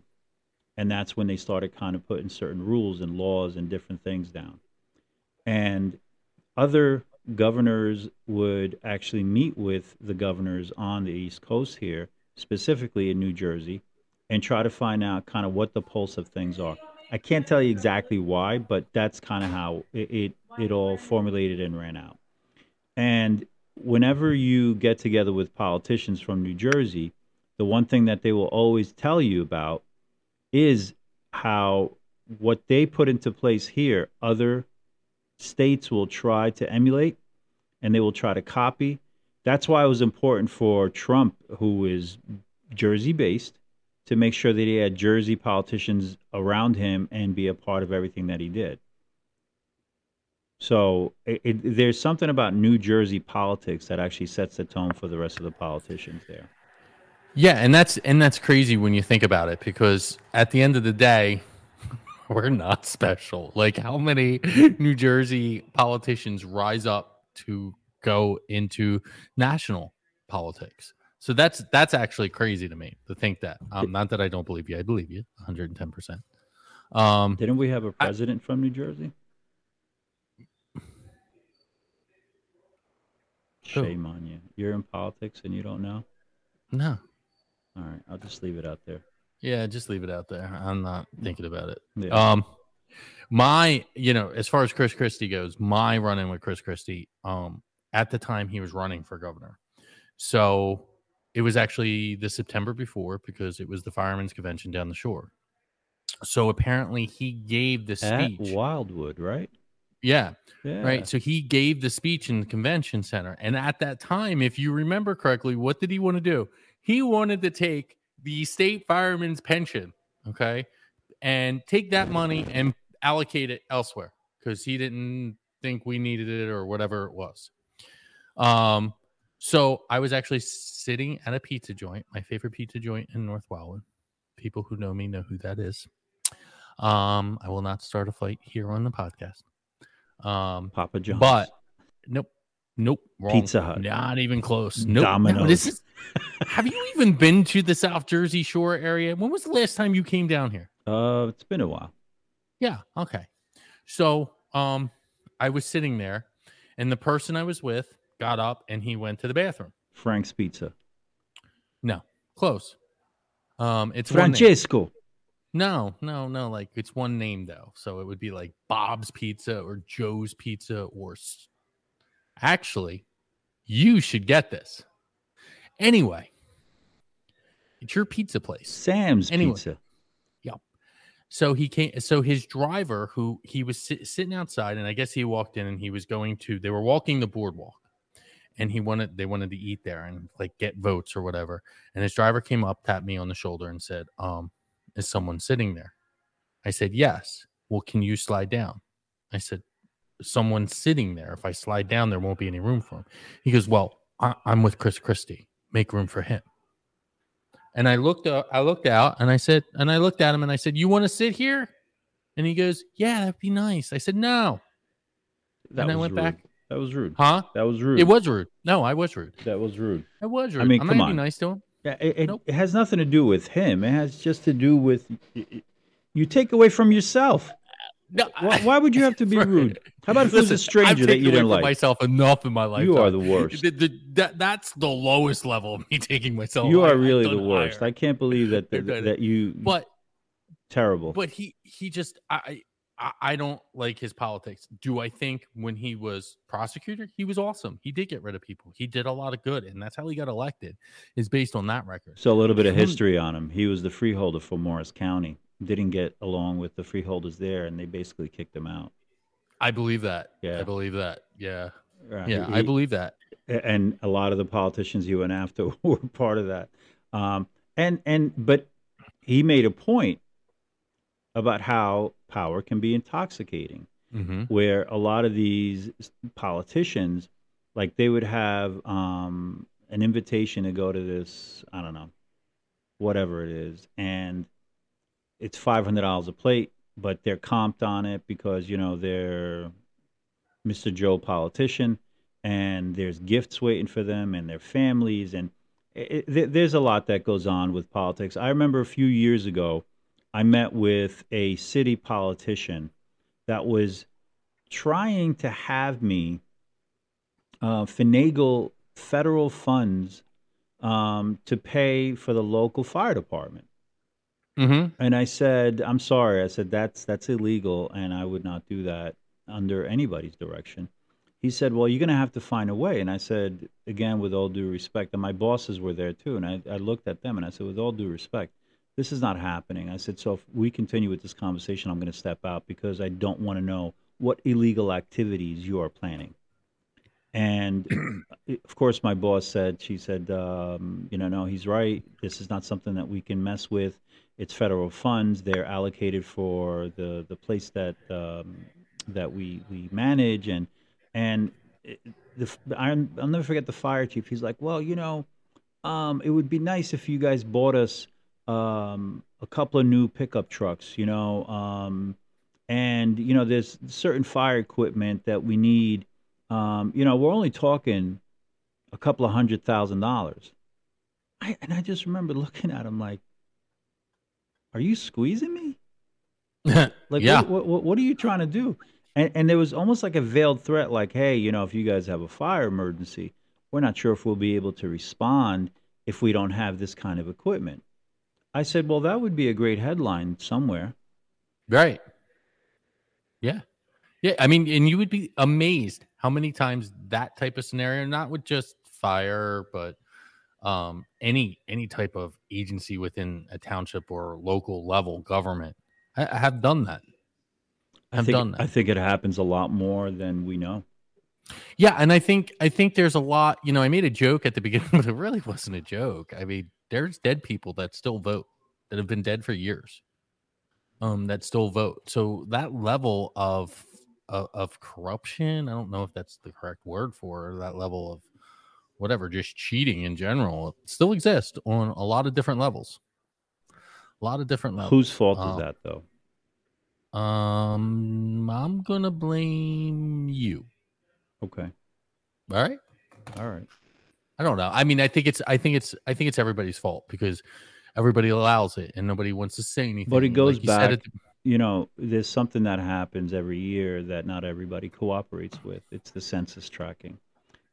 and that's when they started kind of putting certain rules and laws and different things down. And other governors would actually meet with the governors on the East Coast here, specifically in New Jersey, and try to find out kind of what the pulse of things are. I can't tell you exactly why, but that's kind of how it, it it all formulated and ran out. And whenever you get together with politicians from New Jersey, the one thing that they will always tell you about is how what they put into place here, other states will try to emulate and they will try to copy. That's why it was important for Trump, who is Jersey based, to make sure that he had Jersey politicians around him and be a part of everything that he did. So it, it, there's something about New Jersey politics that actually sets the tone for the rest of the politicians there. Yeah, and that's and that's crazy when you think about it because at the end of the day, we're not special. Like how many New Jersey politicians rise up to go into national politics? So that's that's actually crazy to me to think that. Um, not that I don't believe you, I believe you 110. percent Um, Didn't we have a president from New Jersey? Who? Shame on you. You're in politics and you don't know? no, All right, I'll just leave it out there. yeah, just leave it out there. I'm not thinking about it. Yeah. Um, my, you know, as far as Chris Christie goes, my run in with Chris Christie, um, at the time he was running for governor. So it was actually the September before because it was the firemen's convention down the shore. So apparently he gave the speech At. Wildwood, right? Yeah, Yeah. right. So he gave the speech in the convention center. And at that time, if you remember correctly, what did he want to do? He wanted to take the state fireman's pension, okay, and take that money and allocate it elsewhere because he didn't think we needed it or whatever it was. Um, so I was actually sitting at a pizza joint, my favorite pizza joint in North Wildwood. People who know me know who that is. Um, I will not start a fight here on the podcast. Um, Papa John's. but nope, nope, wrong. Pizza Hut. not even close. Nope. No, Domino's. this is. have you even been to the South Jersey Shore area? When was the last time you came down here? uh, it's been a while. Yeah. Okay. So, um, I was sitting there, and the person I was with got up and he went to the bathroom. Frank's Pizza. No, close. Um, it's. Francesco. No, no, no. Like it's one name though, so it would be like Bob's Pizza or Joe's Pizza or. S- Actually, you should get this. Anyway, it's your pizza place. Sam's Anyway. Pizza. So he came. So his driver, who he was sit, sitting outside, and I guess he walked in, and he was going to. They were walking the boardwalk, and he wanted. They wanted to eat there and like get votes or whatever. And his driver came up, tapped me on the shoulder, and said, "Um, is someone sitting there?" I said, "Yes." Well, can you slide down? I said, "Someone's sitting there. If I slide down, there won't be any room for him." He goes, "Well, I, I'm with Chris Christie. Make room for him." And I looked up, I looked out and I said, and I looked at him and I said, You want to sit here? And he goes, Yeah, that'd be nice. I said, No. That and I went rude. back, That was rude. huh? That was rude. It was rude. No, I was rude. That was rude. I was rude. mean, I'm come not on. be nice to him. Yeah, it, it, Nope. it has nothing to do with him. It has just to do with you take away from yourself. No, Why, why would you have to be Right. rude? How about if it was a Listen, stranger I've that you away didn't from like? myself enough in my life. You are the worst. The- the- that, that's the lowest level of me taking myself. You are I've really the worst. higher. I can't believe that I've that, that you but terrible. but he he just I I I don't like his politics. Do I think when he was prosecutor, he was awesome. He did get rid of people. He did a lot of good, and that's how he got elected. Is based on that record. So a little bit of history on him. He was the freeholder for Morris County. Didn't get along with the freeholders there, and they basically kicked him out. I believe that. Yeah. I believe that. Yeah, Right. yeah, He- I believe that. and a lot of the politicians he went after were part of that. Um, and and but he made a point about how power can be intoxicating, hmm where a lot of these politicians, like they would have um, an invitation to go to this, I don't know, whatever it is, and it's five hundred dollars a plate, but they're comped on it because you know they're Mr. Joe politician, and there's gifts waiting for them and their families, and it, it, there's a lot that goes on with politics. I remember a few years ago, I met with a city politician that was trying to have me uh, finagle federal funds um, to pay for the local fire department. hmm And I said, I'm sorry. I said, that's, that's illegal, and I would not do that under anybody's direction. He said, Well, you're going to have to find a way. And I said, again, with all due respect, and my bosses were there too. And I, I looked at them and I said, With all due respect, this is not happening. I said, So if we continue with this conversation, I'm going to step out because I don't want to know what illegal activities you are planning. And of course, my boss said, she said, um, you know, no, he's right. This is not something that we can mess with. It's federal funds. They're allocated for the the place that um, that we we manage, and and the f- I'm, I'll never forget the fire chief. He's like, well, you know, um, it would be nice if you guys bought us um, a couple of new pickup trucks, you know, um, and you know, there's certain fire equipment that we need. Um, you know, we're only talking a couple of hundred thousand dollars. I, and I just remember looking at him like, "Are you squeezing me? Like, yeah. what, what, what, what are you trying to do?" And, and there was almost like a veiled threat, like, "Hey, you know, if you guys have a fire emergency, we're not sure if we'll be able to respond if we don't have this kind of equipment." I said, "Well, that would be a great headline somewhere." Right. Yeah. Yeah. I mean, and you would be amazed how many times that type of scenario, not with just fire, but um, any any type of agency within a township or local level government, I, I have done that. I I've think, done that. I think it happens a lot more than we know. Yeah, and I think I think there's a lot. You know, I made a joke at the beginning, but it really wasn't a joke. I mean, there's dead people that still vote that have been dead for years, um, that still vote. So that level of of, of corruption, I don't know if that's the correct word for that level of whatever, just cheating in general, still exists on a lot of different levels. A lot of different levels. Whose fault is Um, that, though? Um, I'm gonna blame you. Okay, All right. all right. I don't know. I mean, I think it's I think it's I think it's everybody's fault because everybody allows it and nobody wants to say anything. But it goes Like back- you know, there's something that happens every year that not everybody cooperates with. It's the census tracking.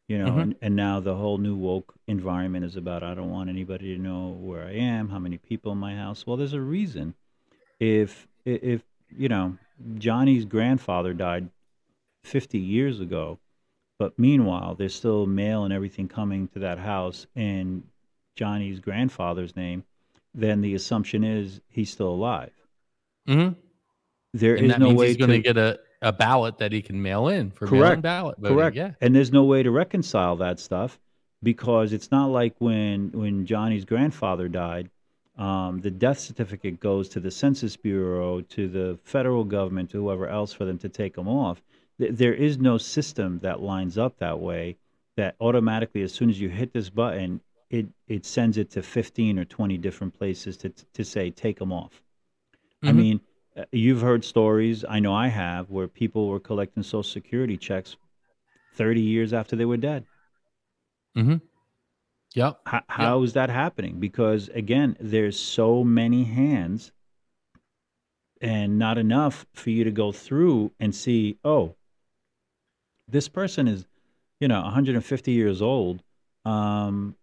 You know, Mhm. and, and now the whole new woke environment is about I don't want anybody to know where I am, how many people in my house. Well, there's a reason. If if you know, Johnny's grandfather died 50 years ago, but meanwhile, there's still mail and everything coming to that house in Johnny's grandfather's name, then the assumption is he's still alive. Mhm. There and is no way he's going to get a, a ballot that he can mail in for Correct. ballot voting. correct, Yeah. and there's no way to reconcile that stuff because it's not like when when Johnny's grandfather died, um, the death certificate goes to the Census Bureau, to the federal government, to whoever else for them to take them off. Th- There is no system that lines up that way. That automatically, as soon as you hit this button, it it sends it to 15 or 20 different places to to say take them off. I Mhm. mean, uh, you've heard stories, I know I have, where people were collecting social security checks 30 years after they were dead. Mm-hmm. Yep. How, how is that happening? Because again, there's so many hands and not enough for you to go through and see, oh, this person is, you know, 150 years old. Um,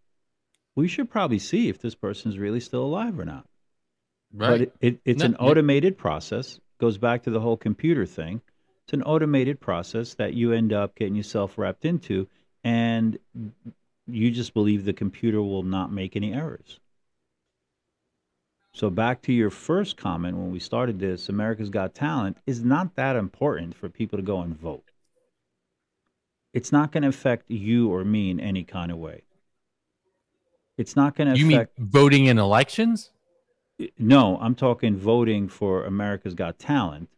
we should probably see if this person's really still alive or not. Right. But it, it, it's No, an automated process. Goes back to the whole computer thing. It's an automated process that you end up getting yourself wrapped into, and you just believe the computer will not make any errors. So back to your first comment when we started this, America's Got Talent is not that important for people to go and vote. It's not going to affect you or me in any kind of way. It's not going to you mean voting in elections? no, I'm talking voting for America's Got Talent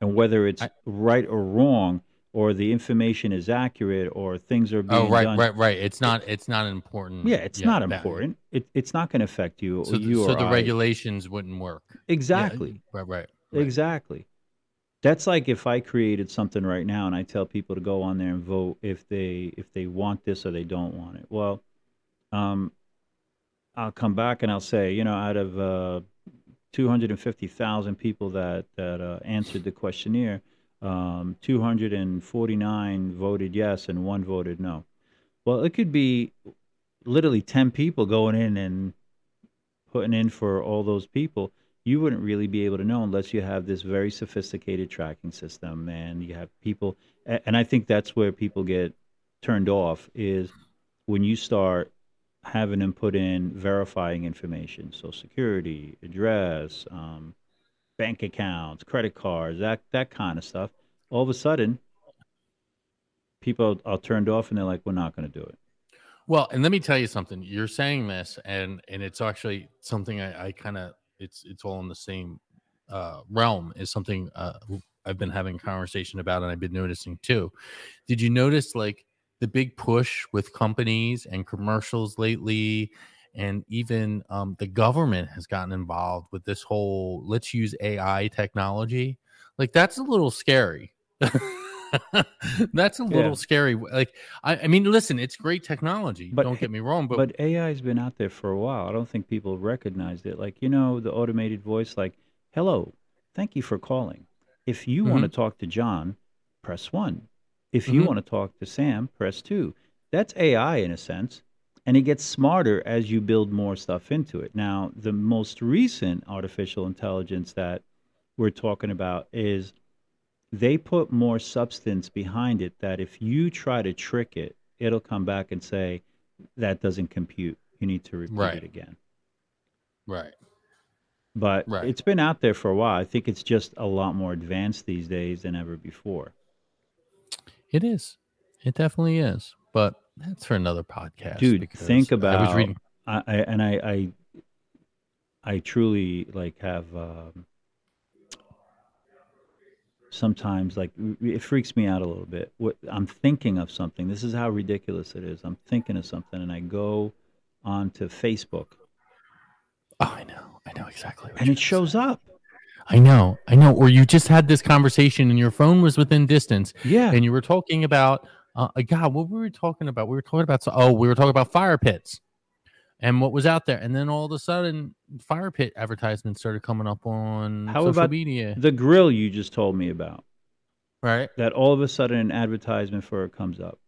and whether it's I- right or wrong or the information is accurate or things are oh, being Oh, right, done. right, right. It's not. It's not important. Yeah, it's not that- important. It, it's not going to affect you So, you so the I. regulations wouldn't work. Yeah, Exactly. right, right, right. Exactly. That's like if I created something right now and I tell people to go on there and vote if they if they want this or they don't want it. Well, um, I'll come back and I'll say, you know, out of uh, 250,000 people that that uh, answered the questionnaire, um, 249 voted yes and one voted no. Well, it could be literally 10 people going in and putting in for all those people you wouldn't really be able to know unless you have this very sophisticated tracking system and you have people and i think that's where people get turned off is when you start having them put in verifying information social security address um, bank accounts credit cards that that kind of stuff all of a sudden people are turned off and they're like we're not going to do it Well, and let me tell you something. You're saying this, and and it's actually something I, I kind of it's it's all in the same uh, realm. Is something uh, I've been having a conversation about, and I've been noticing too. Did you notice like the big push with companies and commercials lately? And even um, the government has gotten involved with this whole let's use AI technology. Like that's a little scary. that's a little Yeah. scary. Like I, I mean, listen, it's great technology. But don't get me wrong, but, But AI's been out there for a while. I don't think people recognized it. Like, you know, the automated voice, like, hello, thank you for calling. If you want to talk to John, press one. If you Mhm. want to talk to Sam, press two. That's AI in a sense. And it gets smarter as you build more stuff into it. Now, the most recent artificial intelligence that we're talking about is they put more substance behind it that if you try to trick it, it'll come back and say, that doesn't compute. You need to repeat Right. it again. right. But Right. it's been out there for a while. I think it's just a lot more advanced these days than ever before. It is. It definitely is. But that's for another podcast. Dude, think I was about reading. I, I and I, I I truly like have um, sometimes like it freaks me out a little bit. What I'm thinking of something. This is how ridiculous it is. I'm thinking of something and I go onto Facebook Oh, I know. I know exactly. And it shows say. up. I know. I know. Or you just had this conversation and your phone was within distance, Yeah. and you were talking about. Uh, uh, God, what were we talking about? We were talking about. Oh, we were talking about fire pits, and what was out there, and then all of a sudden, fire pit advertisements started coming up on How social about media. the grill you just told me about. Right. That all of a sudden an advertisement for it comes up.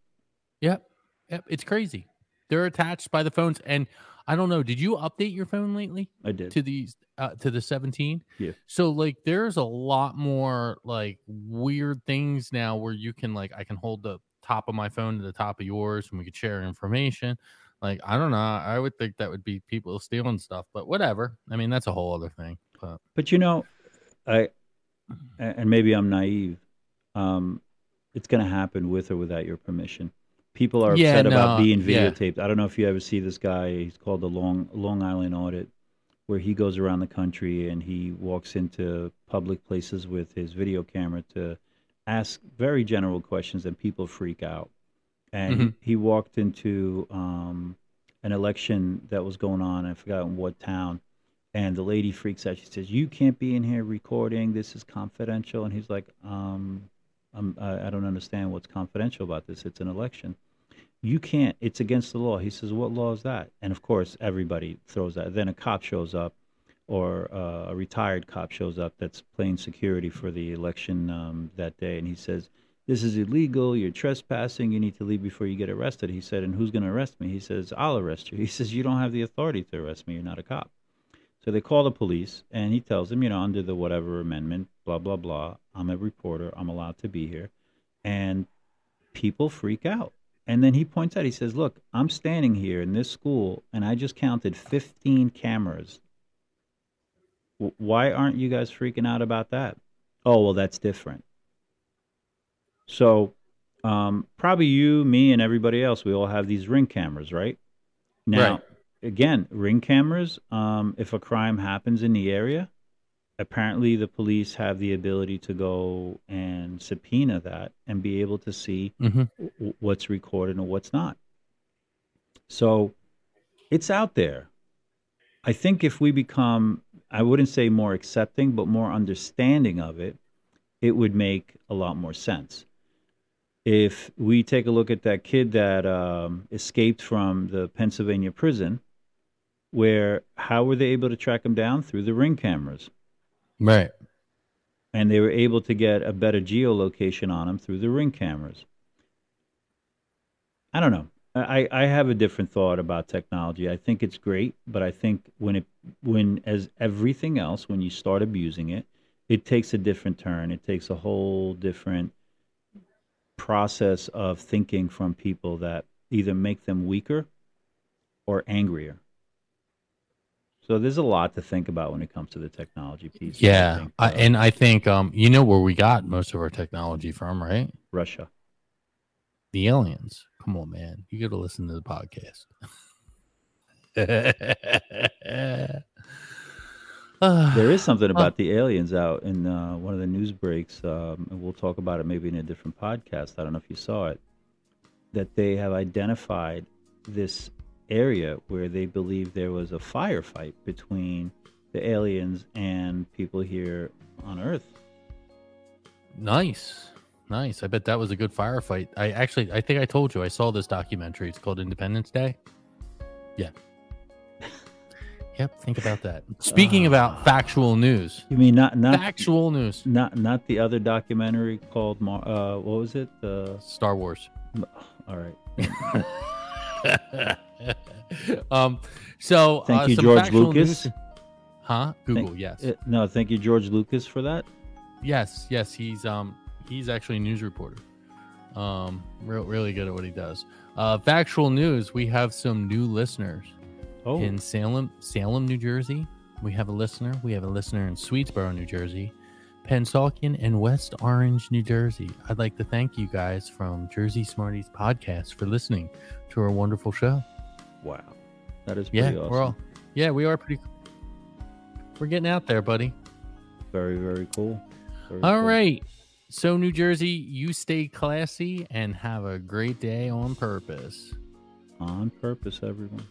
Yep. Yep. It's crazy. They're attached by the phones, and I don't know. Did you update your phone lately? I did. to these uh, to the 17 Yeah. so like there's a lot more like weird things now where you can like i can hold the top of my phone to the top of yours and we could share information like i don't know i would think that would be people stealing stuff but whatever i mean that's a whole other thing but But you know, I, and maybe I'm naive. Um, it's going to happen with or without your permission. People are Yeah, upset about no, being yeah. videotaped. I don't know if you ever see this guy. He's called the Long Long Island Audit, where he goes around the country and he walks into public places with his video camera to ask very general questions, and people freak out. And Mhm. he, he walked into um, an election that was going on. I forgot in what town. And the lady freaks out. She says, "You can't be in here recording. This is confidential." And he's like, um, I'm, I I don't understand what's confidential about this. It's an election. You can't. It's against the law." He says, "What law is that?" And of course, everybody throws that. Then a cop shows up, or uh, a retired cop shows up that's playing security for the election um, that day, and he says, "This is illegal. You're trespassing. You need to leave before you get arrested." He said, "And who's going to arrest me?" He says, "I'll arrest you." He says, "You don't have the authority to arrest me. You're not a cop." So they call the police, and he tells them, you know, under the whatever amendment, blah blah blah. I'm a reporter. I'm allowed to be here, and people freak out. And then he points out, he says, "Look, I'm standing here in this school, and I just counted 15 cameras Why aren't you guys freaking out about that? Oh, well, that's different. So, um, probably you, me, and everybody else, we all have these ring cameras, right? Now, Right. again, ring cameras, um, if a crime happens in the area, apparently the police have the ability to go and subpoena that and be able to see hmm w- what's recorded and what's not. So it's out there. I think if we become, I wouldn't say more accepting, but more understanding of it, it would make a lot more sense. If we take a look at that kid that um, escaped from the Pennsylvania prison, where how were they able to track him down? Through the ring cameras. Right. And they were able to get a better geolocation on him through the ring cameras. I don't know. I, I have a different thought about technology. I think it's great, but I think when it when as everything else, when you start abusing it, it takes a different turn. It takes a whole different process of thinking from people that either make them weaker or angrier. So there's a lot to think about when it comes to the technology piece. I Yeah, think, I, uh, and I think um, you know where we got most of our technology from, right? Russia. The aliens. Come on, man, you got to listen to the podcast. There is something about the aliens out in uh, one of the news breaks, um, and we'll talk about it maybe in a different podcast. I don't know if you saw it. That they have identified this area where they believe there was a firefight between the aliens and people here on Earth. Nice. Nice. I bet that was a good firefight. I actually I think I told you I saw this documentary. It's called Independence Day. Yeah. Yep, think about that. Speaking about factual news. You mean not not Factual news. not not the other documentary called Mar- uh, what was it? Uh, Star Wars. all right. um so Thank uh, you, some George Lucas. news- Huh? Google, yes. Uh, no, thank you, George Lucas, for that. Yes, yes, he's um he's actually a news reporter. Um, real really good at what he does. Uh, factual news: We have some new listeners Oh, in Salem, Salem, New Jersey. We have a listener. We have a listener in Swedesboro, New Jersey, Pennsauken, and West Orange, New Jersey. I'd like to thank you guys from Jersey Smarties podcast for listening to our wonderful show. wow, that is Yeah, awesome. we're all yeah, we are pretty. We're getting out there, buddy. Very, very cool. Very All cool. right. So, New Jersey, you stay classy and have a great day on purpose. On purpose, everyone.